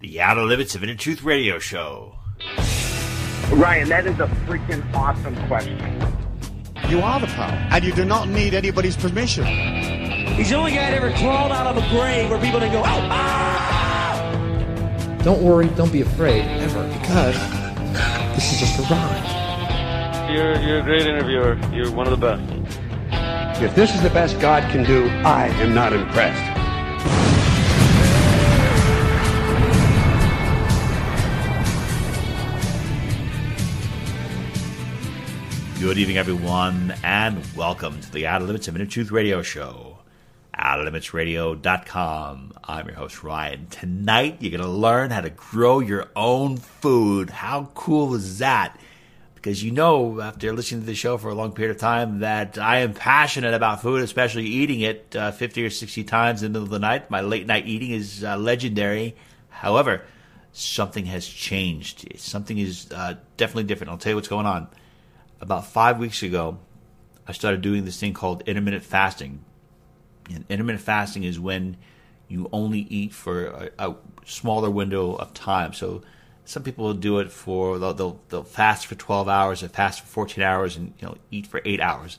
The Outer Limits of Inner Truth Radio Show. Ryan, that is a freaking awesome question. You are the power, and you do not need anybody's permission. He's the only guy that ever crawled out of a grave where people didn't go, oh, ah! Don't worry, don't be afraid, ever, because this is just a ride. You're, you're a great interviewer. You're one of the best. If this is the best God can do, I am not impressed. Good evening, everyone, and welcome to the Outer Limits of Inner Truth Radio Show. OuterLimitsRadio.com. I'm your host, Ryan. Tonight, you're going to learn how to grow your own food. How cool is that? Because you know, after listening to the show for a long period of time, that I am passionate about food, especially eating it uh, 50 or 60 times in the middle of the night. My late night eating is uh, legendary. However, something has changed. Something is uh, definitely different. I'll tell you what's going on about five weeks ago, I started doing this thing called intermittent fasting. And intermittent fasting is when you only eat for a, a smaller window of time. So some people will do it for they'll, they'll, they'll fast for 12 hours or fast for 14 hours and you know eat for eight hours.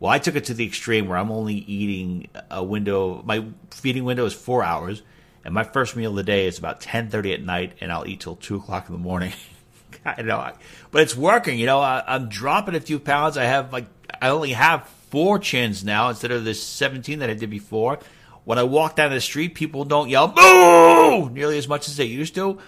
Well, I took it to the extreme where I'm only eating a window. My feeding window is four hours, and my first meal of the day is about 10:30 at night, and I'll eat till two o'clock in the morning. I know, I, but it's working. You know, I, am dropping a few pounds. I have like I only have four chins now instead of the 17 that I did before. When I walk down the street, people don't yell "boo" nearly as much as they used to,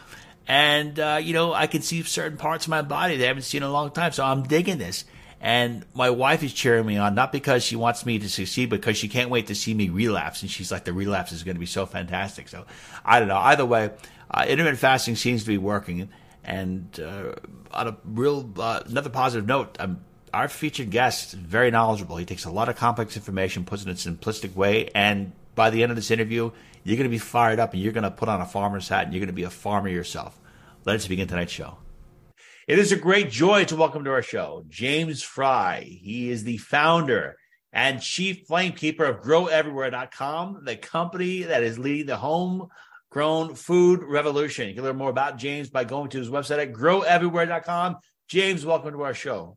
and uh, you know I can see certain parts of my body they haven't seen in a long time. So I'm digging this. And my wife is cheering me on, not because she wants me to succeed, but because she can't wait to see me relapse. And she's like, the relapse is going to be so fantastic. So I don't know. Either way, uh, intermittent fasting seems to be working. And uh, on a real uh, another positive note, um, our featured guest is very knowledgeable. He takes a lot of complex information, puts it in a simplistic way, and by the end of this interview, you're going to be fired up and you're going to put on a farmer's hat and you're going to be a farmer yourself. Let us begin tonight's show. It is a great joy to welcome to our show James Fry. He is the founder and chief flamekeeper of GrowEverywhere.com, the company that is leading the home grown food revolution. You can learn more about James by going to his website at groweverywhere.com. James, welcome to our show.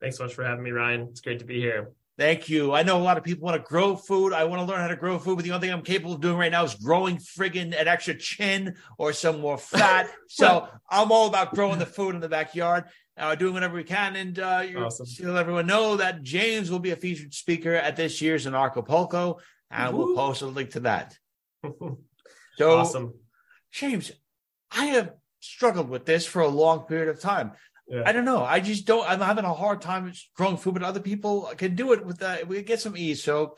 Thanks so much for having me, Ryan. It's great to be here. Thank you. I know a lot of people want to grow food. I want to learn how to grow food, but the only thing I'm capable of doing right now is growing friggin' an extra chin or some more fat. so I'm all about growing the food in the backyard, uh, doing whatever we can. And uh, awesome. to let everyone know that James will be a featured speaker at this year's Anarchapulco, and Woo-hoo. we'll post a link to that. So, awesome. James, I have struggled with this for a long period of time. Yeah. I don't know. I just don't. I'm having a hard time growing food, but other people can do it with that. We get some ease. So,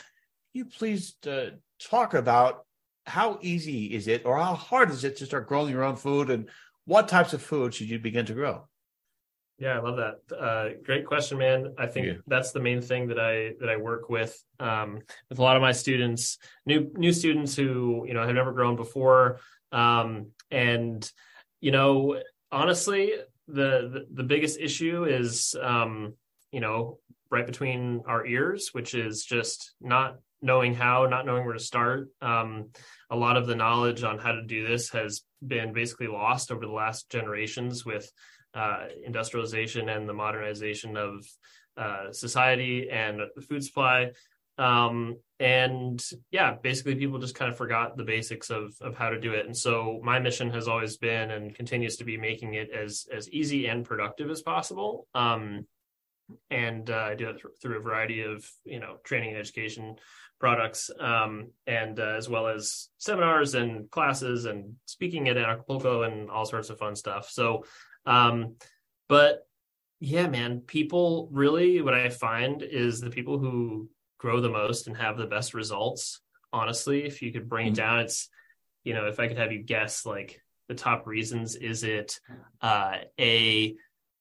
you please uh, talk about how easy is it, or how hard is it to start growing your own food, and what types of food should you begin to grow? Yeah, I love that. Uh, great question, man. I think yeah. that's the main thing that I that I work with um, with a lot of my students, new new students who you know have never grown before, um, and you know honestly, the, the, the biggest issue is um, you know right between our ears, which is just not knowing how, not knowing where to start. Um, a lot of the knowledge on how to do this has been basically lost over the last generations with uh, industrialization and the modernization of uh, society and the food supply. Um, and yeah, basically people just kind of forgot the basics of of how to do it. And so my mission has always been and continues to be making it as as easy and productive as possible. Um, and uh, I do it th- through a variety of you know training and education products, um, and uh, as well as seminars and classes and speaking at Anarchapulco and all sorts of fun stuff. So um, but yeah, man, people really what I find is the people who grow the most and have the best results. Honestly, if you could bring it mm-hmm. down, it's you know, if I could have you guess like the top reasons? Is it uh, a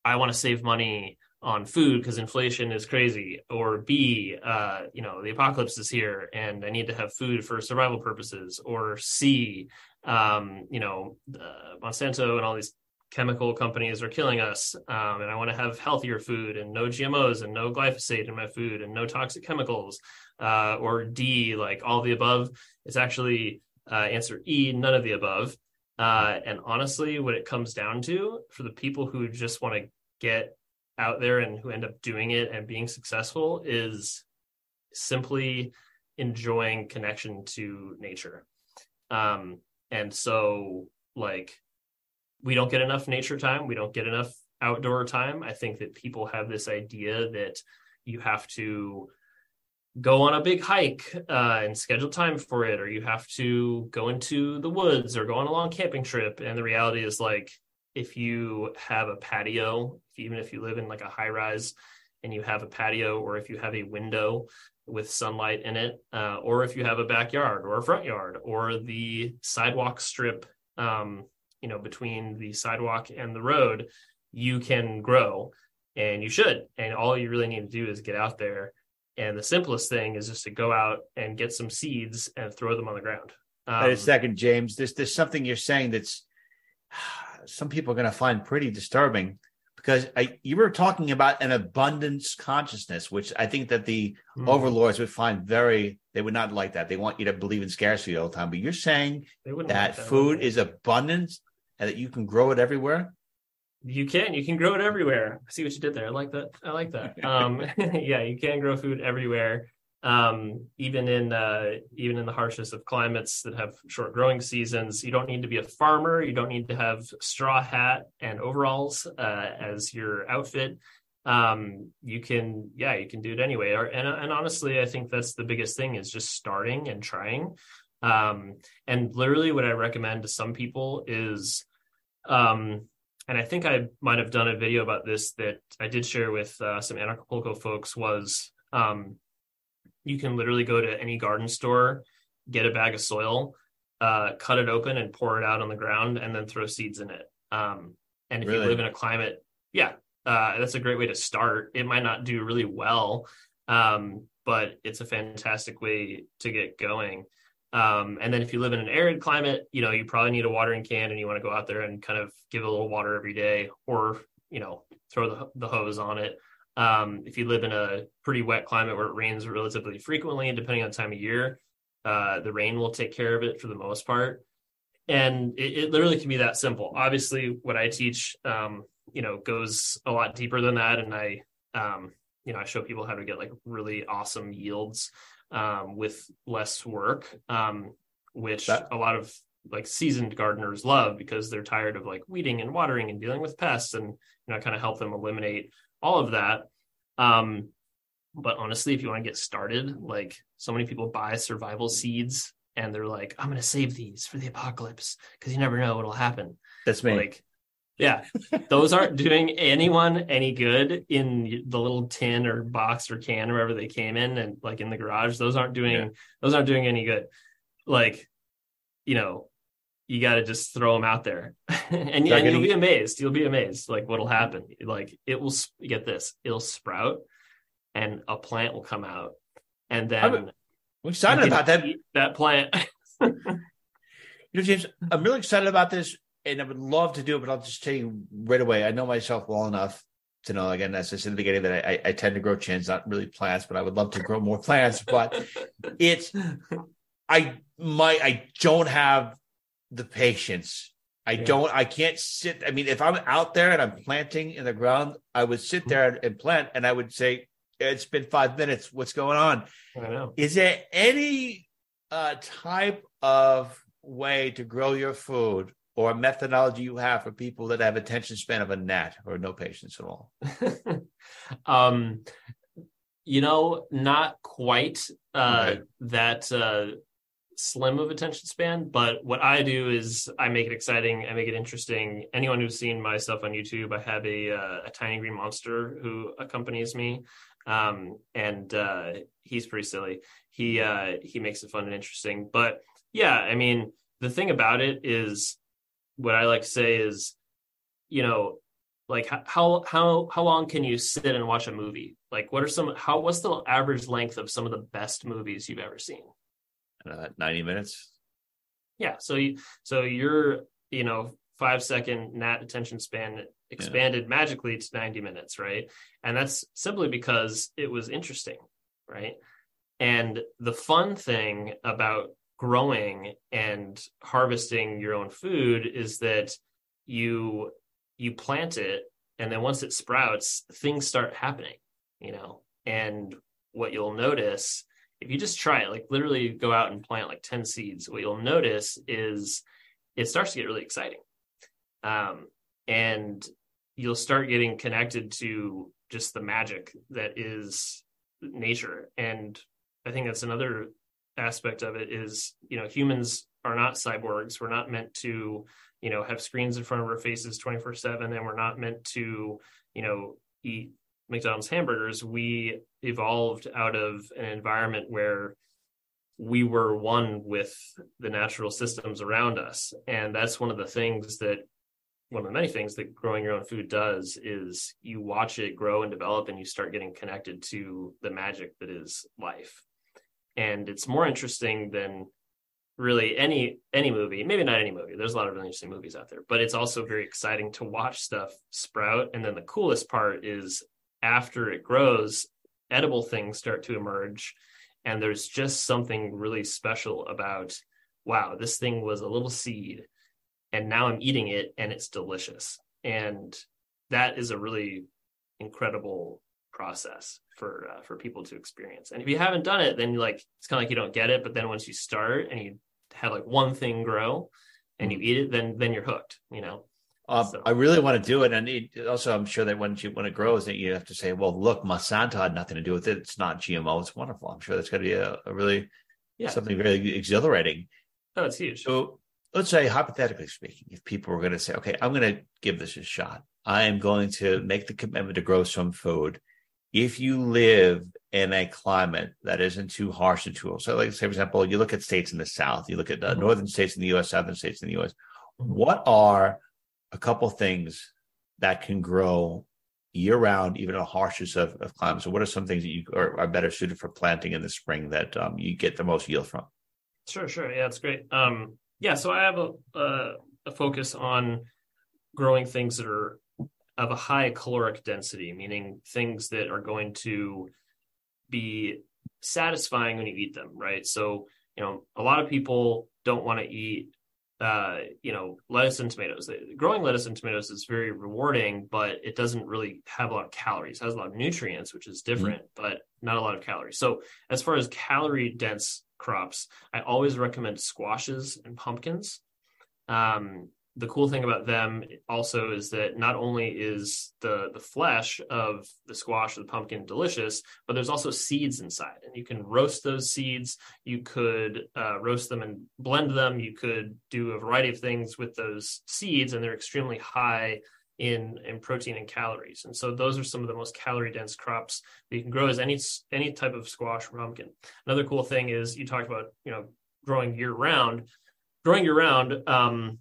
I want to save money on food because inflation is crazy, or B, uh, you know, the apocalypse is here and I need to have food for survival purposes, or C, um, you know, uh, Monsanto and all these chemical companies are killing us, um, and I want to have healthier food and no GMOs and no glyphosate in my food and no toxic chemicals, uh, or D, like all the above. It's actually uh, answer E, none of the above. Uh, and honestly, what it comes down to for the people who just want to get out there and who end up doing it and being successful is simply enjoying connection to nature. Um, and so, like, we don't get enough nature time, we don't get enough outdoor time. I think that people have this idea that you have to go on a big hike uh, and schedule time for it, or you have to go into the woods or go on a long camping trip. And the reality is, like, if you have a patio, even if you live in like a high rise and you have a patio, or if you have a window with sunlight in it, uh, or if you have a backyard or a front yard or the sidewalk strip, um, you know, between the sidewalk and the road, you can grow and you should. And all you really need to do is get out there. And the simplest thing is just to go out and get some seeds and throw them on the ground. Um, Wait a second, James. There's there's something you're saying that's some people are going to find pretty disturbing because I, you were talking about an abundance consciousness, which I think that the mm. overlords would find very, they would not like that. They want you to believe in scarcity all the time. But you're saying that, that food is abundant and that you can grow it everywhere? You can. You can grow it everywhere. I see what you did there. I like that. I like that. Um, yeah, you can grow food everywhere um, even in uh, even in the harshest of climates that have short growing seasons. You don't need to be a farmer. You don't need to have straw hat and overalls uh, as your outfit. Um, you can, yeah, you can do it anyway. Or, and and honestly, I think that's the biggest thing is just starting and trying. Um, and literally, what I recommend to some people is, um, and I think I might have done a video about this that I did share with uh, some Anarchapulco folks was um, you can literally go to any garden store, get a bag of soil, uh, cut it open and pour it out on the ground, and then throw seeds in it. Um, and if really? you live in a climate, yeah, uh, that's a great way to start. It might not do really well, um, but it's a fantastic way to get going. Um, and then if you live in an arid climate, you know, you probably need a watering can and you want to go out there and kind of give a little water every day or, you know, throw the, the hose on it. Um, if you live in a pretty wet climate where it rains relatively frequently, and depending on time of year, uh, the rain will take care of it for the most part. And it, it literally can be that simple. Obviously, what I teach, um, you know, goes a lot deeper than that, and I, um, you know, I show people how to get like really awesome yields um, with less work, um, which that- a lot of like seasoned gardeners love because they're tired of like weeding and watering and dealing with pests and you know kind of help them eliminate all of that. Um, but honestly, if you want to get started, like so many people buy survival seeds and they're like, I'm going to save these for the apocalypse because you never know what'll happen. That's me. Like, yeah, those aren't doing anyone any good in the little tin or box or can or wherever they came in and like in the garage. Those aren't doing yeah. those aren't doing any good. Like, you know, you got to just throw them out there. And, yeah, and you'll be amazed. You'll be amazed like what'll happen. Like it will get this. It'll sprout and a plant will come out and then i'm, excited about that. that plant. You know james i'm really excited about this and i would love to do it but i'll just tell you right away i know myself well enough to know again as i said in the beginning that I, I tend to grow chins not really plants but i would love to grow more plants but it's i my i don't have the patience. I yeah. don't, I can't sit. I mean, if I'm out there and I'm planting in the ground, I would sit there and plant and I would say, it's been five minutes. What's going on? I know. Is there any uh, type of way to grow your food or a methodology you have for people that have attention span of a gnat or no patience at all? um, you know, not quite uh, right. that uh, slim of attention span, but what I do is I make it exciting, I make it interesting. Anyone who's seen my stuff on YouTube, I have a uh, a tiny green monster who accompanies me, um, and uh, he's pretty silly. He uh, he makes it fun and interesting. But yeah, I mean, the thing about it is what I like to say is, you know, like how how how long can you sit and watch a movie? Like, what are some how what's the average length of some of the best movies you've ever seen? Uh, Ninety minutes. Yeah. So you so you're you know five second gnat attention span expanded yeah. magically to 90 minutes right and that's simply because it was interesting right and the fun thing about growing and harvesting your own food is that you you plant it and then once it sprouts things start happening you know? And what you'll notice if you just try it like literally go out and plant like 10 seeds what you'll notice is it starts to get really exciting. Um, and you'll start getting connected to just the magic that is nature. And i think that's another aspect of it is you know humans are not cyborgs. We're not meant to you know have screens in front of our faces 24 7 and we're not meant to you know eat mcdonald's hamburgers. We evolved out of an environment where we were one with the natural systems around us. And that's one of the things that one of the many things that growing your own food does is you watch it grow and develop and you start getting connected to the magic that is life and it's more interesting than really any any movie maybe not any movie. There's a lot of really interesting movies out there but it's also very exciting to watch stuff sprout. And then the coolest part is after it grows edible things start to emerge. And there's just something really special about wow this thing was a little seed and now i'm eating it and it's delicious. And that is a really incredible process for uh, for people to experience. And if you haven't done it, then like it's kind of like you don't get it. But then once you start and you have like one thing grow and you eat it, then then you're hooked. You know. Um, so. I really want to do it, and it, also I'm sure that when you when it grows, that you have to say, "Well, look, Monsanto had nothing to do with it. It's not GMO. It's wonderful." I'm sure that's going to be a, a really yeah. something very exhilarating. Oh, it's huge. So let's say, hypothetically speaking, if people were going to say, "Okay, I'm going to give this a shot. I am going to make the commitment to grow some food," if you live in a climate that isn't too harsh and too so like say for example you look at states in the south you look at uh, northern states in the us southern states in the us what are a couple things that can grow year round even in the harshest of, of climates so what are some things that you are, are better suited for planting in the spring that um, you get the most yield from? Sure sure. Yeah that's great. Um, yeah so i have a, a, a focus on growing things that are of a high caloric density, meaning things that are going to be satisfying when you eat them, right? So, you know, a lot of people don't want to eat, uh, you know, lettuce and tomatoes. Growing lettuce and tomatoes is very rewarding, but it doesn't really have a lot of calories. It has a lot of nutrients, which is different, mm-hmm. but not a lot of calories. So, as far as calorie dense crops, I always recommend squashes and pumpkins. Um, the cool thing about them also is that not only is the the flesh of the squash or the pumpkin delicious, but there's also seeds inside, and you can roast those seeds. You could uh, roast them and blend them. You could do a variety of things with those seeds, and they're extremely high in in protein and calories. And so those are some of the most calorie dense crops that you can grow as any any type of squash or pumpkin. Another cool thing is you talked about you know growing year round. Growing year round. Um,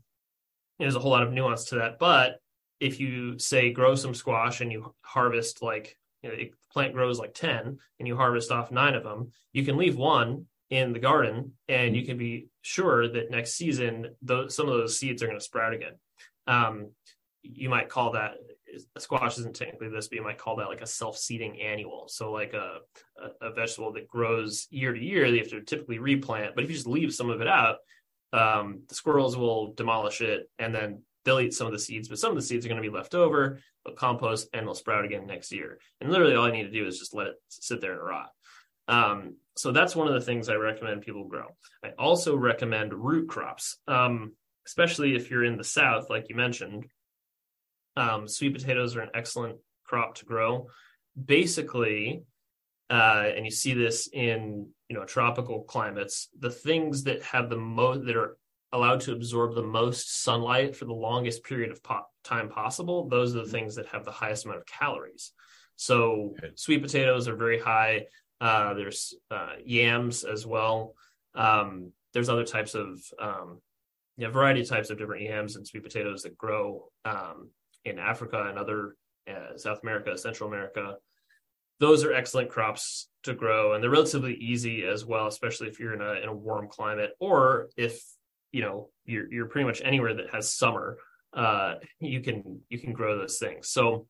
there's a whole lot of nuance to that. But if you say grow some squash and you harvest like you know, the plant grows like 10 and you harvest off nine of them, you can leave one in the garden and you can be sure that next season those, some of those seeds are going to sprout again. Um, you might call that squash isn't technically this, but you might call that like a self-seeding annual. So like a, a, a vegetable that grows year to year, they have to typically replant. But if you just leave some of it out, um, the squirrels will demolish it and then they'll eat some of the seeds, but some of the seeds are going to be left over, they'll compost, and they'll sprout again next year. And literally, all I need to do is just let it sit there and rot. Um, so that's one of the things I recommend people grow. I also recommend root crops, um, especially if you're in the South, like you mentioned. Um, sweet potatoes are an excellent crop to grow. Basically, uh, and you see this in you know tropical climates the things that have the most that are allowed to absorb the most sunlight for the longest period of po- time possible those are the things that have the highest amount of calories so okay. sweet potatoes are very high uh, there's uh, yams as well um, there's other types of um, variety of types of different yams and sweet potatoes that grow um, in Africa and other uh, South America, Central America. Those are excellent crops to grow, and they're relatively easy as well, especially if you're in a in a warm climate, or if you know you're you're pretty much anywhere that has summer. Uh, you can you can grow those things. So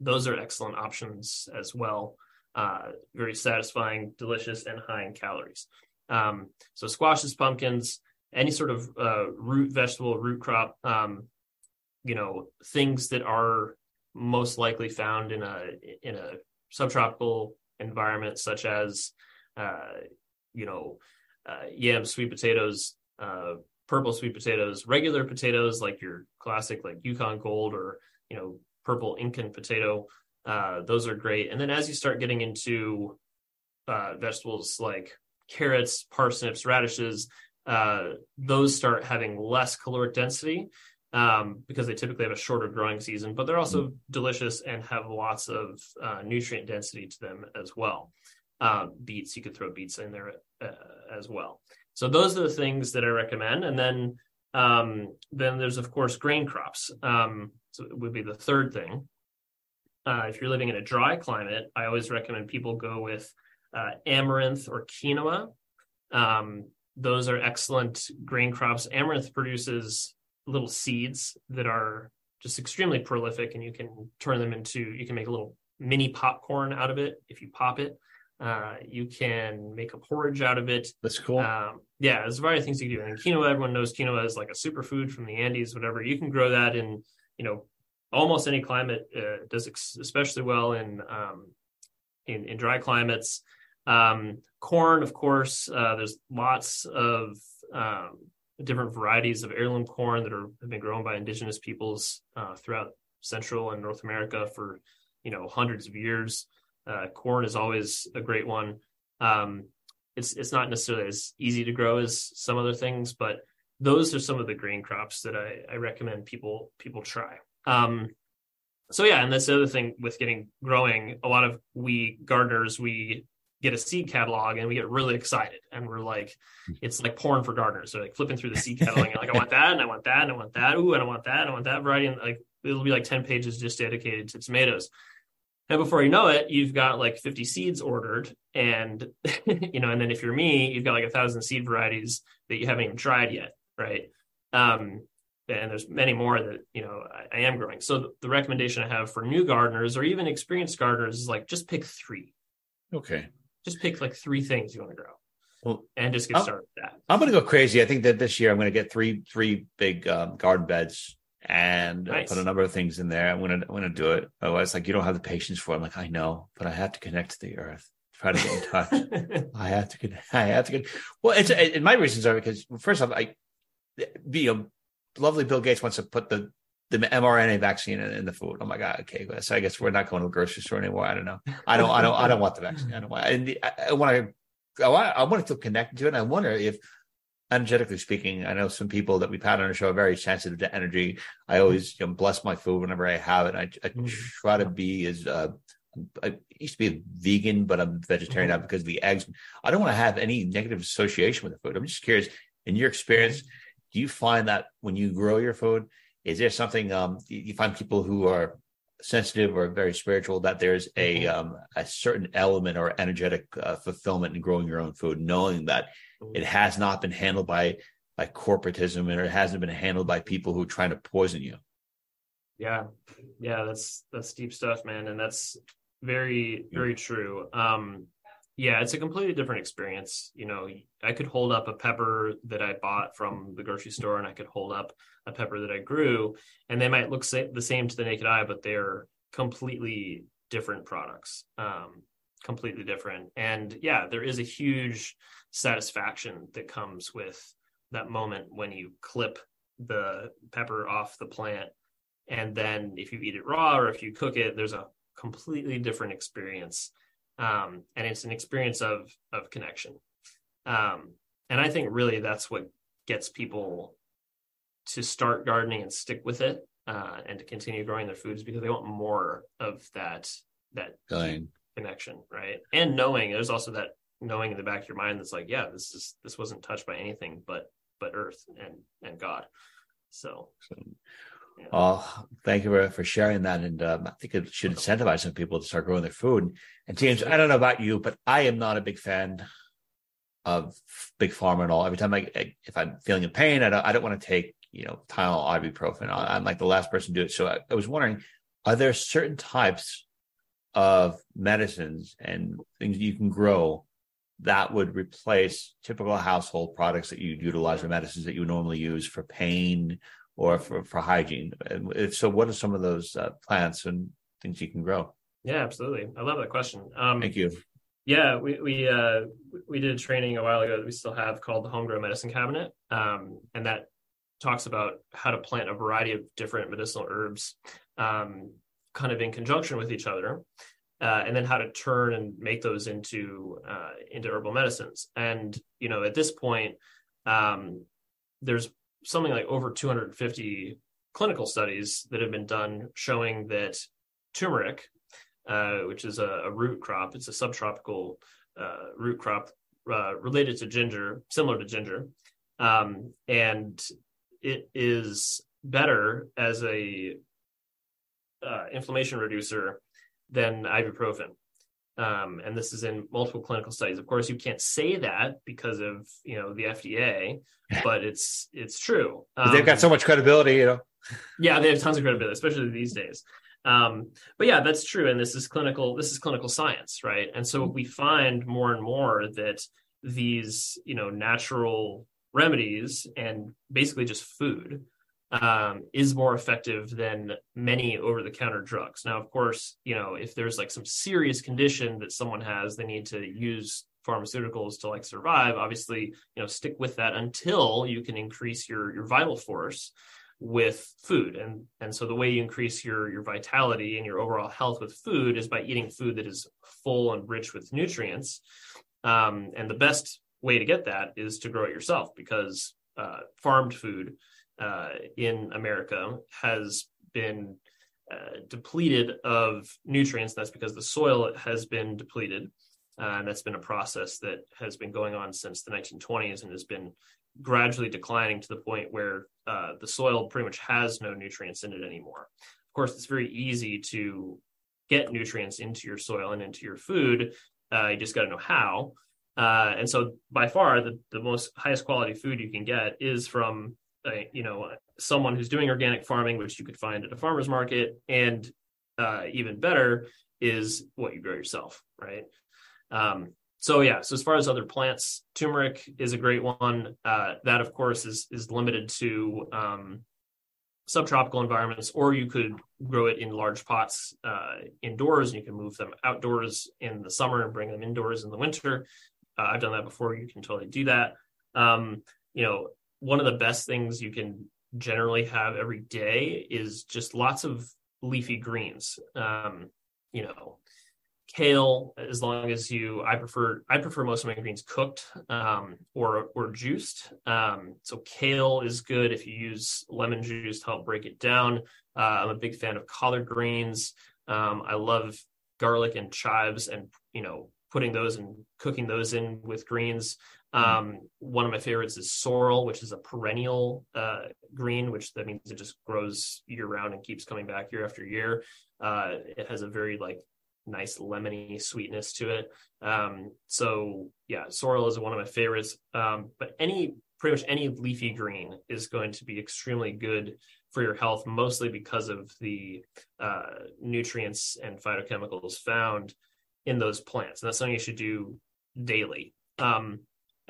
those are excellent options as well. Uh, very satisfying, delicious, and high in calories. Um, so squashes, pumpkins, any sort of uh, root vegetable, root crop, um, you know, things that are most likely found in a in a subtropical environments such as uh, you know, uh, yams, sweet potatoes, uh, purple sweet potatoes, regular potatoes like your classic like Yukon Gold or you know purple Incan potato. Uh, those are great. And then as you start getting into uh, vegetables like carrots, parsnips, radishes, uh, those start having less caloric density um, because they typically have a shorter growing season, but they're also mm. delicious and have lots of uh, nutrient density to them as well. Um, beets, you could throw beets in there uh, as well. So those are the things that I recommend. And then um, then there's of course grain crops. Um, so it would be the third thing. Uh, if you're living in a dry climate, I always recommend people go with uh, amaranth or quinoa. Um, those are excellent grain crops. Amaranth produces little seeds that are just extremely prolific, and you can turn them into, you can make a little mini popcorn out of it if you pop it. Uh, you can make a porridge out of it. That's cool. Um, yeah, there's a variety of things you can do. And quinoa, everyone knows quinoa is like a superfood from the Andes, whatever. You can grow that in, you know, almost any climate. Uh, does ex- especially well in, um, in in dry climates. Um, corn, of course, uh, there's lots of um, different varieties of heirloom corn that are have been grown by indigenous peoples uh, throughout Central and North America for you know hundreds of years. Uh, corn is always a great one. Um, it's it's not necessarily as easy to grow as some other things, but those are some of the grain crops that I, I recommend people people try. Um, so yeah, and that's the other thing with getting growing. A lot of we gardeners we get a seed catalog and we get really excited and we're like it's like porn for gardeners. So like flipping through the seed catalog and like i want that and i want that and i want that. Ooh and i want that and i want that variety. And like it'll be like 10 pages just dedicated to tomatoes. And before you know it you've got like 50 seeds ordered and you know and then if you're me you've got like a thousand seed varieties that you haven't even tried yet right? Um and there's many more that you know I, I am growing. So the recommendation i have for new gardeners or even experienced gardeners is like just pick three. Okay just pick like three things you want to grow. Well, and just get I'm, started with that. I'm going to go crazy. I think that this year I'm going to get three three big um, garden beds and nice. put a number of things in there. I'm going to I'm going to do it. Otherwise, like you don't have the patience for. it. I'm like I know, but I have to connect to the earth. Try to get in touch. I have to get. I have to get. Well, it's and my reasons are because first off, I, you know, lovely Bill Gates wants to put the the mRNA vaccine in, in, the food. Oh my god! Okay, so I guess we're not going to a grocery store anymore. I don't know. I don't. I don't. I don't want the vaccine. I don't want. And I, I want to. I want. I want to feel connected to it. And I wonder if, energetically speaking, I know some people that we've had on the show are very sensitive to energy. I always you know, bless my food whenever I have it. I, I mm-hmm. try to be as. Uh, I used to be a vegan, but I'm vegetarian mm-hmm. now because of the eggs. I don't want to have any negative association with the food. I'm just curious. In your experience, mm-hmm. do you find that when you grow your food? Is there something um, you find people who are sensitive or very spiritual that there's a mm-hmm. um, a certain element or energetic uh, fulfillment in growing your own food, knowing that it has not been handled by by corporatism and it hasn't been handled by people who are trying to poison you. Yeah, yeah, that's that's deep stuff, man, and that's very very true. Um, yeah, it's a completely different experience. You know, I could hold up a pepper that I bought from the grocery store and I could hold up a pepper that I grew, and they might look the same to the naked eye, but they're completely different products. Um, completely different. And yeah, there is a huge satisfaction that comes with that moment when you clip the pepper off the plant. And then if you eat it raw or if you cook it, there's a completely different experience um, and it's an experience of of connection. Um, and I think really that's what gets people to start gardening and stick with it uh, and to continue growing their foods because they want more of that that connection, right? And knowing there's also that knowing in the back of your mind that's like, yeah, this is this wasn't touched by anything but but earth and and God. So, yeah. oh, thank you for, for sharing that. And um, I think it should incentivize some people to start growing their food. And James, I don't know about you, but I am not a big fan of big pharma at all. Every time I, if I'm feeling in pain, I don't, I don't want to take, you know, Tylenol, ibuprofen. I'm like the last person to do it. So I, I was wondering, are there certain types of medicines and things you can grow that would replace typical household products that you utilize or medicines that you normally use for pain or for, for hygiene. If so, what are some of those uh, plants and things you can grow? Yeah, absolutely. I love that question. Um, Thank you. Yeah, we we uh, we did a training a while ago that we still have called the Homegrown Medicine Cabinet, um, and that talks about how to plant a variety of different medicinal herbs, um, kind of in conjunction with each other, uh, and then how to turn and make those into uh, into herbal medicines. And you know, at this point, um, there's something like over 250 clinical studies that have been done showing that turmeric, uh, which is a, a, root crop, it's a subtropical uh, root crop uh, related to ginger, similar to ginger, um, and it is better as a uh, inflammation reducer than ibuprofen. Um, and this is in multiple clinical studies. Of course, you can't say that because of you know the FDA, but it's it's true. Um, they've got so much credibility, you know. yeah, they have tons of credibility, especially these days. Um, but yeah, that's true, and this is clinical. This is clinical science, right? And so we find more and more that these you know natural remedies and basically just food um, is more effective than many over-the-counter drugs. Now, of course, you know if there's like some serious condition that someone has, they need to use pharmaceuticals to like survive. Obviously, you know, stick with that until you can increase your your vital force with food and and so the way you increase your your vitality and your overall health with food is by eating food that is full and rich with nutrients um, and the best way to get that is to grow it yourself because uh, farmed food uh, in America has been uh, depleted of nutrients. That's because the soil has been depleted. Uh, and that's been a process that has been going on since the 1920s and has been gradually declining to the point where uh, the soil pretty much has no nutrients in it anymore. Of course, it's very easy to get nutrients into your soil and into your food. Uh, you just got to know how. Uh, and so, by far, the, the most highest quality food you can get is from a, you know someone who's doing organic farming, which you could find at a farmer's market, and uh, even better is what you grow yourself, right? Um, so yeah, so as far as other plants, turmeric is a great one. Uh, that of course is is limited to um, subtropical environments, or you could grow it in large pots uh, indoors, and you can move them outdoors in the summer and bring them indoors in the winter. Uh, I've done that before. You can totally do that. Um, you know, one of the best things you can generally have every day is just lots of leafy greens. Um, you know, kale as long as you i prefer i prefer most of my greens cooked um, or or juiced. Um, so kale is good. If you use lemon juice to help break it down uh, i'm a big fan of collard greens. Um, i love garlic and chives and you know putting those and cooking those in with greens um, one of my favorites is sorrel, which is a perennial uh, green, which that means it just grows year round and keeps coming back year after year. Uh, it has a very like nice lemony sweetness to it. Um, so yeah, sorrel is one of my favorites. Um, but any pretty much any leafy green is going to be extremely good for your health, mostly because of the uh, nutrients and phytochemicals found in those plants. And that's something you should do daily. Um,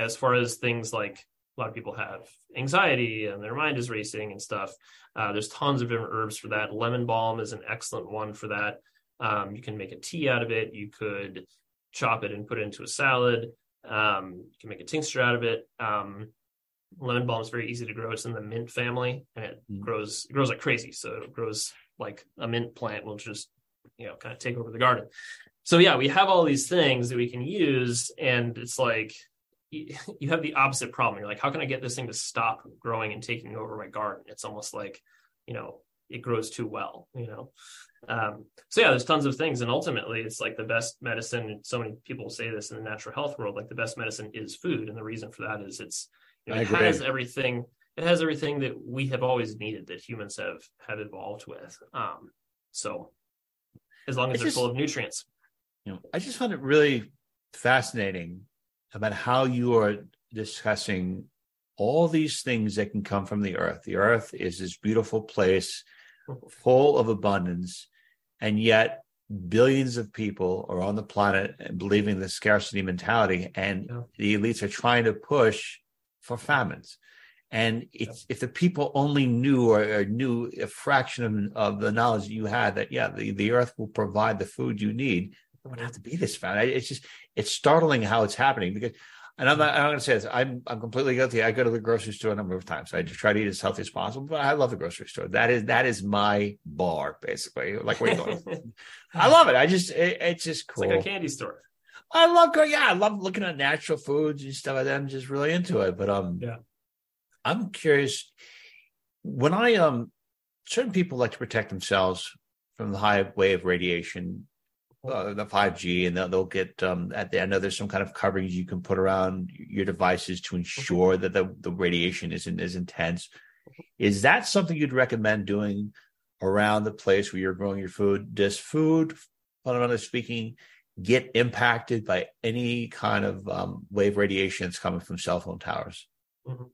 as far as things like a lot of people have anxiety and their mind is racing and stuff. Uh, there's tons of different herbs for that. Lemon balm is an excellent one for that. Um, you can make a tea out of it. You could chop it and put it into a salad. Um, you can make a tincture out of it. Um, lemon balm is very easy to grow. It's in the mint family, and it mm. grows it grows like crazy. So it grows like a mint plant will just you know kind of take over the garden. So yeah, we have all these things that we can use, and it's like you have the opposite problem. You're like, how can I get this thing to stop growing and taking over my garden? It's almost like, you know, it grows too well, you know. Um, so yeah, there's tons of things, and ultimately, it's like the best medicine. So many people say this in the natural health world, like the best medicine is food, and the reason for that is it's You know, it has everything. It has everything that we have always needed that humans have have evolved with. Um, so, as long as they're just, full of nutrients. You know, I just found it really fascinating about how you are discussing all these things that can come from the earth. The earth is this beautiful place full of abundance, and yet billions of people are on the planet and believing the scarcity mentality, and yeah. the elites are trying to push for famines. And it's, if the people only knew or, or, knew a fraction of, of the knowledge you had that, yeah, the, the earth will provide the food you need, it wouldn't have to be this fat. It's just, it's startling how it's happening because and I'm not, I'm going to say this. I'm I'm completely guilty. I go to the grocery store a number of times. I just try to eat as healthy as possible. But I love the grocery store. That is that is my bar, basically. Like where you going? I love it. I just it, it's just cool. It's like a candy store. I love going. Yeah, I love looking at natural foods and stuff like that. I'm just really into it. But um, yeah, I'm curious. When I um, certain people like to protect themselves from the high wave radiation uh, the 5G, and they'll, they'll get um, at the. I know there's some kind of coverings you can put around your devices to ensure that the, the radiation isn't as intense. Is that something you'd recommend doing around the place where you're growing your food? Does food, fundamentally speaking, get impacted by any kind of um, wave radiation that's coming from cell phone towers? Mm-hmm.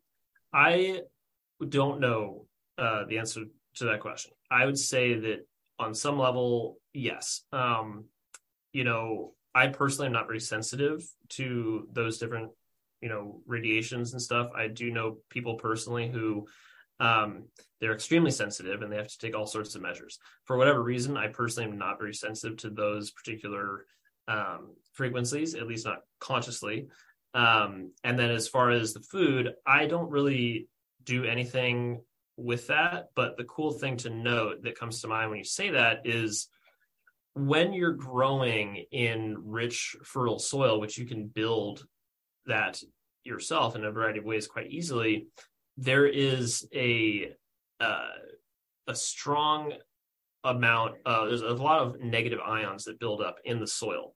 I don't know uh, the answer to that question. I would say that on some level, yes. Um, you know, I personally am not very sensitive to those different, you know, radiations and stuff. I do know people personally who um, they're extremely sensitive and they have to take all sorts of measures. For whatever reason, I personally am not very sensitive to those particular um, frequencies, at least not consciously. Um, and then as far as the food, I don't really do anything with that. But the cool thing to note that comes to mind when you say that is when you're growing in rich, fertile soil, which you can build that yourself in a variety of ways quite easily, there is a uh, a strong amount. Uh, there's a lot of negative ions that build up in the soil,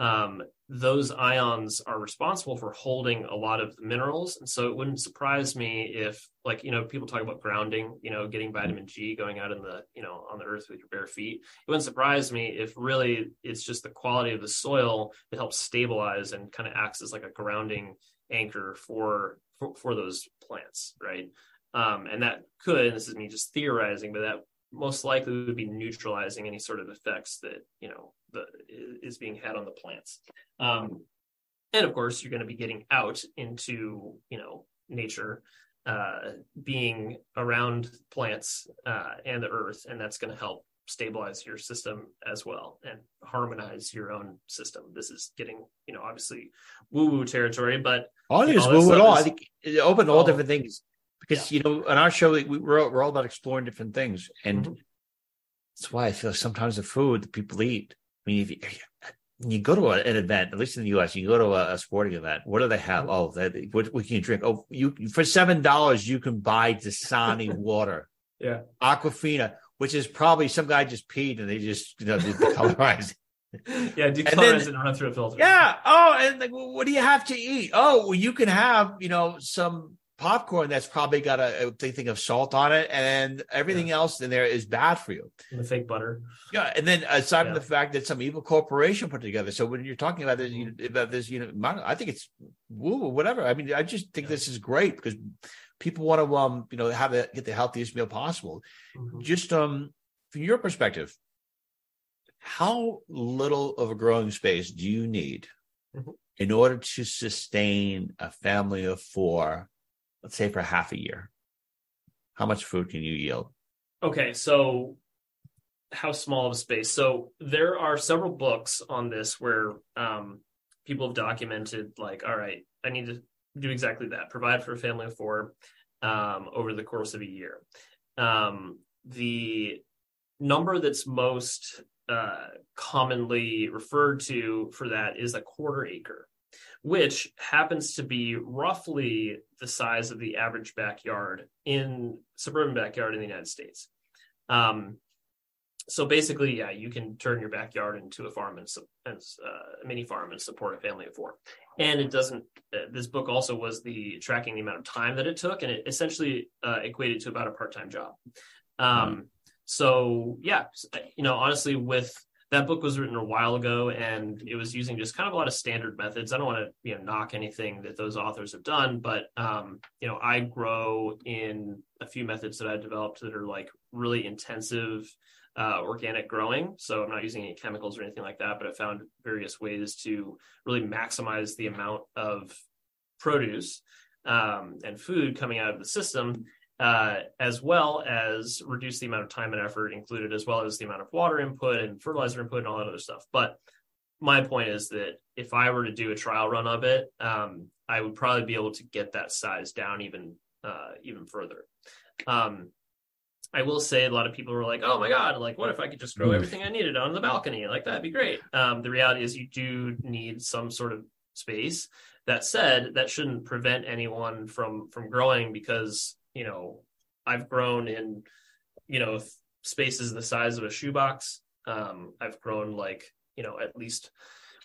um, those ions are responsible for holding a lot of the minerals. And so it wouldn't surprise me if, like, you know, people talk about grounding, you know, getting vitamin G going out in the, you know, on the earth with your bare feet. It wouldn't surprise me if really it's just the quality of the soil that helps stabilize and kind of acts as like a grounding anchor for, for, for those plants, right? Um, and that could, and this is me just theorizing, but that most likely would be neutralizing any sort of effects that you know the, is being had on the plants. Um, and of course, you're going to be getting out into you know nature, uh, being around plants uh, and the earth, and that's going to help stabilize your system as well and harmonize your own system. This is getting you know obviously woo woo territory, but all is woo at all. I think it opened all different things because yeah. you know on our show we, we're, we're all about exploring different things and mm-hmm. that's why i feel sometimes the food that people eat i mean if you, you go to an event at least in the us you go to a, a sporting event what do they have mm-hmm. oh they, what, what, can you drink oh you for seven dollars you can buy dasani water yeah aquafina which is probably some guy just peed and they just you know colorized yeah, decolorize and, and run through a filter. Yeah. Oh, and like, well, what do you have to eat? Oh, well, you can have, you know, some popcorn that's probably got a, a thing of salt on it, and everything yeah. else in there is bad for you. And the fake butter. Yeah, and then aside yeah. from the fact that some evil corporation put together. So when you're talking about this, you, about this, you know, I think it's woo, whatever. I mean, I just think yeah. this is great because people want to, um, you know, have it, get the healthiest meal possible. Mm-hmm. Just um, from your perspective, how little of a growing space do you need? Mm-hmm. In order to sustain a family of four let's say for half a year, how much food can you yield? Okay, so how small of a space? So there are several books on this where um, people have documented, like, all right, I need to do exactly that, provide for a family of four um, over the course of a year. Um, the number that's most uh, commonly referred to for that is a quarter acre which happens to be roughly the size of the average backyard in suburban backyard in the United States. Um, so basically, yeah, you can turn your backyard into a farm and, and uh, a mini farm and support a family of four. And it doesn't. Uh, this book also was the tracking the amount of time that it took, and it essentially uh, equated to about a part time job. Um, mm So yeah, you know, honestly, with that book was written a while ago, and it was using just kind of a lot of standard methods. I don't want to you know knock anything that those authors have done, but um, you know, I grow in a few methods that I developed that are like really intensive uh, organic growing. So I'm not using any chemicals or anything like that, but I found various ways to really maximize the amount of produce um, and food coming out of the system, uh, as well as reduce the amount of time and effort included, as well as the amount of water input and fertilizer input and all that other stuff. But my point is that if I were to do a trial run of it, um, I would probably be able to get that size down even uh, even further. Um, I will say a lot of people were like, "Oh my god, like what if I could just grow mm. everything I needed on the balcony? Like that'd be great." Um, the reality is, you do need some sort of space. That said, that shouldn't prevent anyone from from growing because you know I've grown in you know spaces the size of a shoebox. Um, I've grown like you know at least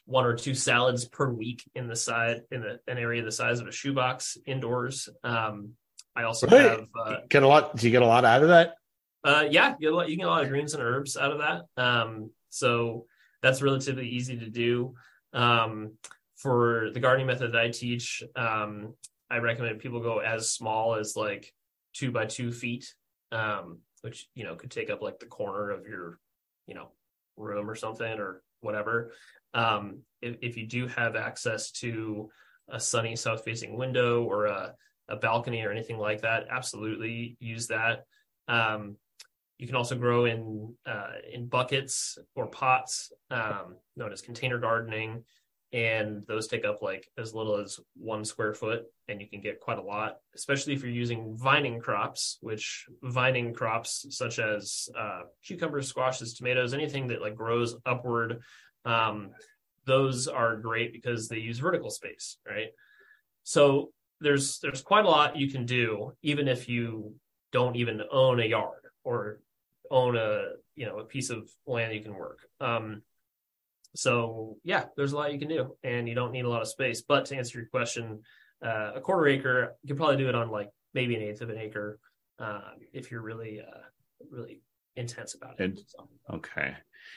one or two salads per week in the side in the, an area the size of a shoebox indoors. Um, I also right. have uh, get a lot. Do you get a lot out of that? Uh, yeah, you get a lot. You get a lot of greens and herbs out of that. Um, so that's relatively easy to do. Um, for the gardening method that I teach, um, I recommend people go as small as like two by two feet, um, which you know could take up like the corner of your, you know, room or something or whatever. Um, if, if you do have access to a sunny south facing window or a a balcony or anything like that, absolutely use that. Um, you can also grow in uh, in buckets or pots, um, known as container gardening, and those take up like as little as one square foot, and you can get quite a lot. Especially if you're using vining crops, which vining crops such as uh, cucumbers, squashes, tomatoes, anything that like grows upward, um, those are great because they use vertical space, right? So there's there's quite a lot you can do even if you don't even own a yard or own a you know a piece of land you can work um so yeah there's a lot you can do and you don't need a lot of space but to answer your question uh, a quarter acre you can probably do it on like maybe an eighth of an acre uh, if you're really uh, really intense about it and, so, okay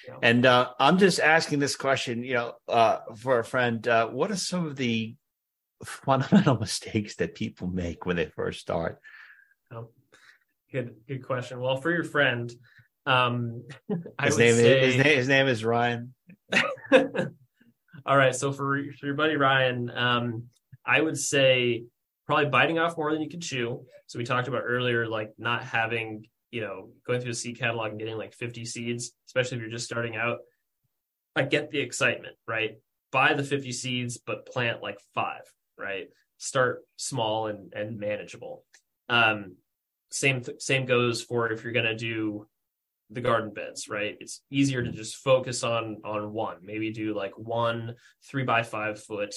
you know. and uh, i'm just asking this question you know uh, for a friend uh, what are some of the fundamental mistakes that people make when they first start? Oh, good, good question. Well, for your friend, um, his name say... is his name, his name is Ryan. All right, so for, for your buddy Ryan, um, I would say probably biting off more than you can chew. So we talked about earlier, like not having, you know, going through a seed catalog and getting like 50 seeds, especially if you're just starting out. I get the excitement, right? Buy the 50 seeds, but plant like five right? Start small and and manageable. Um, same th- same goes for if you're going to do the garden beds, right? It's easier to just focus on on one. Maybe do like one three by five foot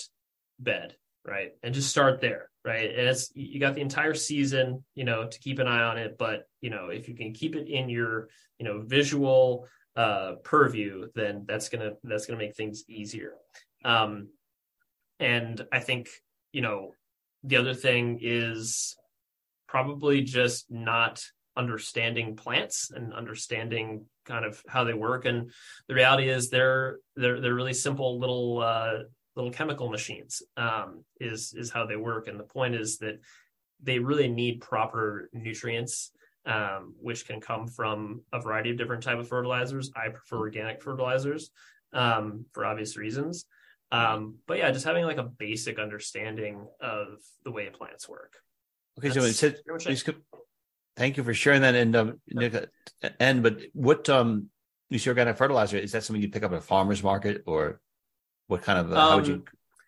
bed, right? And just start there, right? And it's you got the entire season, you know, to keep an eye on it. But you know, if you can keep it in your, you know, visual uh purview, then that's gonna that's gonna make things easier. Um, and I think you know, the other thing is probably just not understanding plants and understanding kind of how they work. And the reality is they're they're they're really simple little uh little chemical machines um is is how they work. And the point is that they really need proper nutrients um which can come from a variety of different type of fertilizers. I prefer organic fertilizers um for obvious reasons. Um, but yeah, just having like a basic understanding of the way plants work. Okay, That's so it. said, thank you for sharing that. And um, and but what um, you see organic fertilizer is that something you pick up at a farmer's market or what kind of uh, how would you? Um,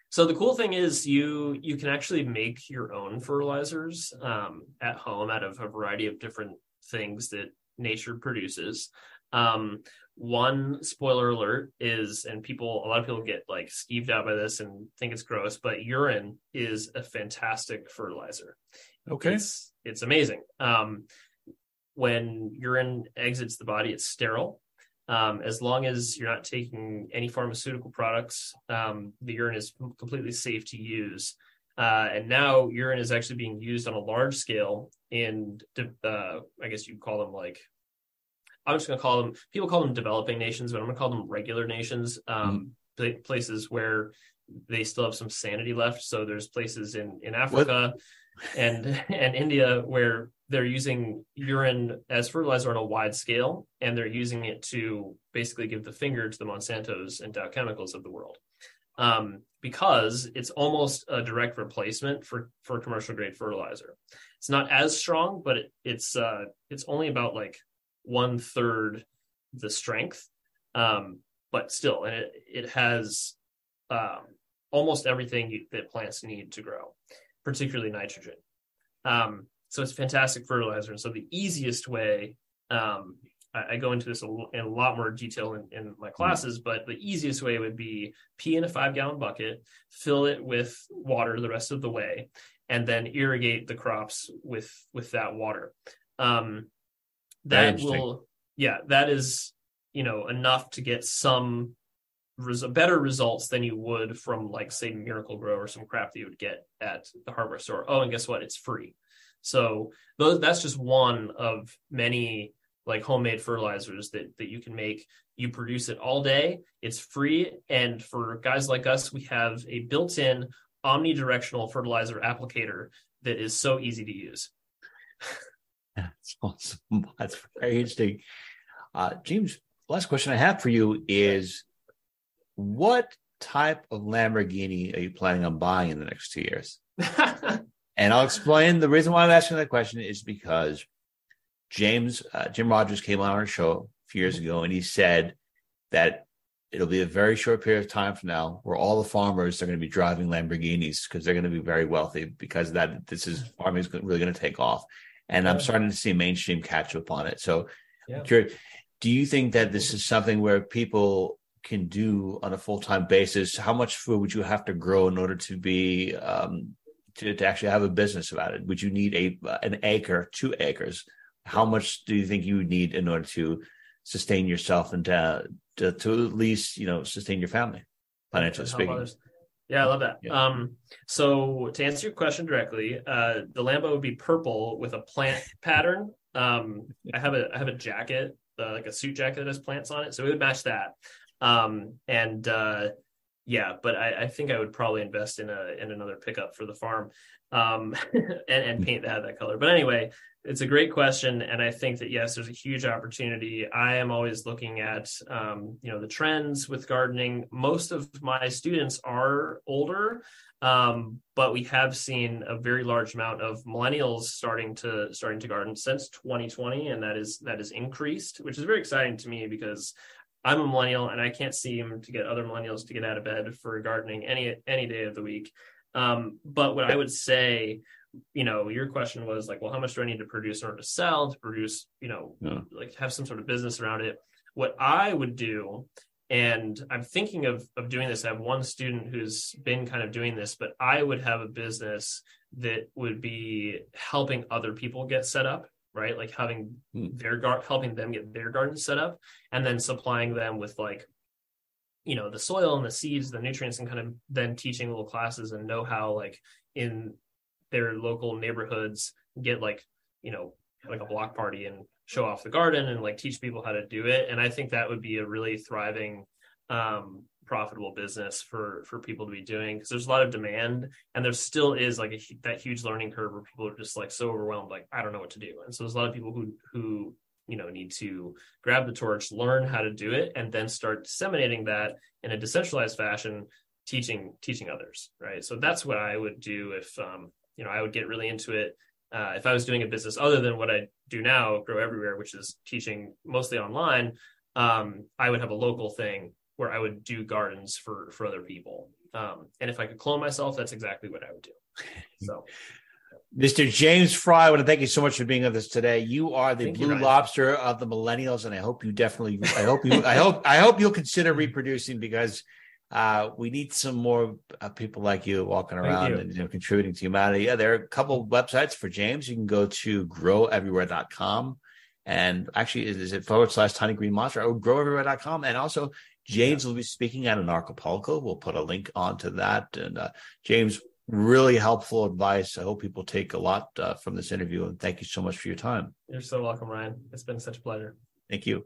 so the cool thing is you you can actually make your own fertilizers um, at home out of a variety of different things that nature produces. Um, one spoiler alert is, and people, a lot of people get like skeeved out by this and think it's gross, but urine is a fantastic fertilizer. Okay. It's, it's amazing. Um, when urine exits the body, it's sterile. Um, as long as you're not taking any pharmaceutical products, um, the urine is completely safe to use. Uh, and now urine is actually being used on a large scale in, uh, I guess you'd call them like, I'm just going to call them, people call them developing nations, but I'm going to call them regular nations, um, mm-hmm. places where they still have some sanity left. So there's places in, in Africa what? and, and India where they're using urine as fertilizer on a wide scale, and they're using it to basically give the finger to the Monsantos and Dow Chemicals of the world. Um, because it's almost a direct replacement for for commercial grade fertilizer. It's not as strong, but it, it's uh, it's only about like one third the strength, um, but still, and it it has um, almost everything you, that plants need to grow, particularly nitrogen. Um, so it's fantastic fertilizer. And so the easiest way um, I, go into this in a lot more detail in, in my classes, but the easiest way would be pee in a five gallon bucket, fill it with water the rest of the way, and then irrigate the crops with with that water. Um, that will, yeah, that is you know enough to get some res- better results than you would from like say Miracle-Gro or some crap that you would get at the hardware store. Oh, and guess what? It's free. So those, that's just one of many like homemade fertilizers that that you can make. You produce it all day. It's free, and for guys like us, we have a built-in omnidirectional fertilizer applicator that is so easy to use. That's awesome. That's very interesting. Uh, James, last question I have for you is what type of Lamborghini are you planning on buying in the next two years? and I'll explain the reason why I'm asking that question is because James uh, Jim Rogers came on our show a few years ago, and he said that it'll be a very short period of time from now where all the farmers are going to be driving Lamborghinis because they're going to be very wealthy because that this is farming is really going to take off, and yeah. I'm starting to see mainstream catch up on it. So, yeah. do you think that this is something where people can do on a full time basis? How much food would you have to grow in order to be um, to, to actually have a business about it? Would you need a an acre, two acres? how much do you think you would need in order to sustain yourself and to, to, to at least you know sustain your family financially speaking yeah i love that. Yeah. um so to answer your question directly uh the lambo would be purple with a plant pattern. Um i have a i have a jacket uh, like a suit jacket that has plants on it so it would match that. Um and uh yeah but I, I think i would probably invest in a in another pickup for the farm um and, and paint that that color. But anyway it's a great question and i think that yes there's a huge opportunity. I am always looking at um, you know the trends with gardening. Most of my students are older um, but we have seen a very large amount of millennials starting to starting to garden since 2020 and that is that is increased which is very exciting to me because i'm a millennial and i can't seem to get other millennials to get out of bed for gardening any any day of the week. Um, but what i would say you know, your question was like, well, how much do I need to produce in order to sell, to produce, you know, yeah. like have some sort of business around it? What I would do, and I'm thinking of of doing this. I have one student who's been kind of doing this, but I would have a business that would be helping other people get set up, right? Like having hmm. their gar- helping them get their garden set up, and then supplying them with like you know the soil and the seeds the nutrients and kind of then teaching little classes and know how like in their local neighborhoods get like you know like a block party and show off the garden and like teach people how to do it. And i think that would be a really thriving um, profitable business for for people to be doing because there's a lot of demand and there still is like a, that huge learning curve where people are just like so overwhelmed like i don't know what to do. And so there's a lot of people who who you know need to grab the torch learn how to do it and then start disseminating that in a decentralized fashion teaching teaching others right? So that's what i would do if um you know, I would get really into it. Uh, if I was doing a business other than what I do now, Grow Everywhere, which is teaching mostly online, um, I would have a local thing where I would do gardens for for other people. Um, and if I could clone myself, that's exactly what I would do. So. Mr. James Fry, I want to thank you so much for being with us today. You are the thank blue you, lobster of the millennials, and I hope you definitely, I hope you, I hope, I hope you'll consider reproducing because uh, we need some more uh, people like you walking around you. and you know, contributing to humanity. Yeah, there are a couple websites for James. You can go to groweverywhere.com And actually, is it forward slash tiny green monster or groweverywhere.com? And also, James yeah. will be speaking at Anarchapulco. We'll put a link onto that. And uh, James, really helpful advice. I hope people take a lot uh, from this interview. And thank you so much for your time. You're so welcome, Ryan. It's been such a pleasure. Thank you.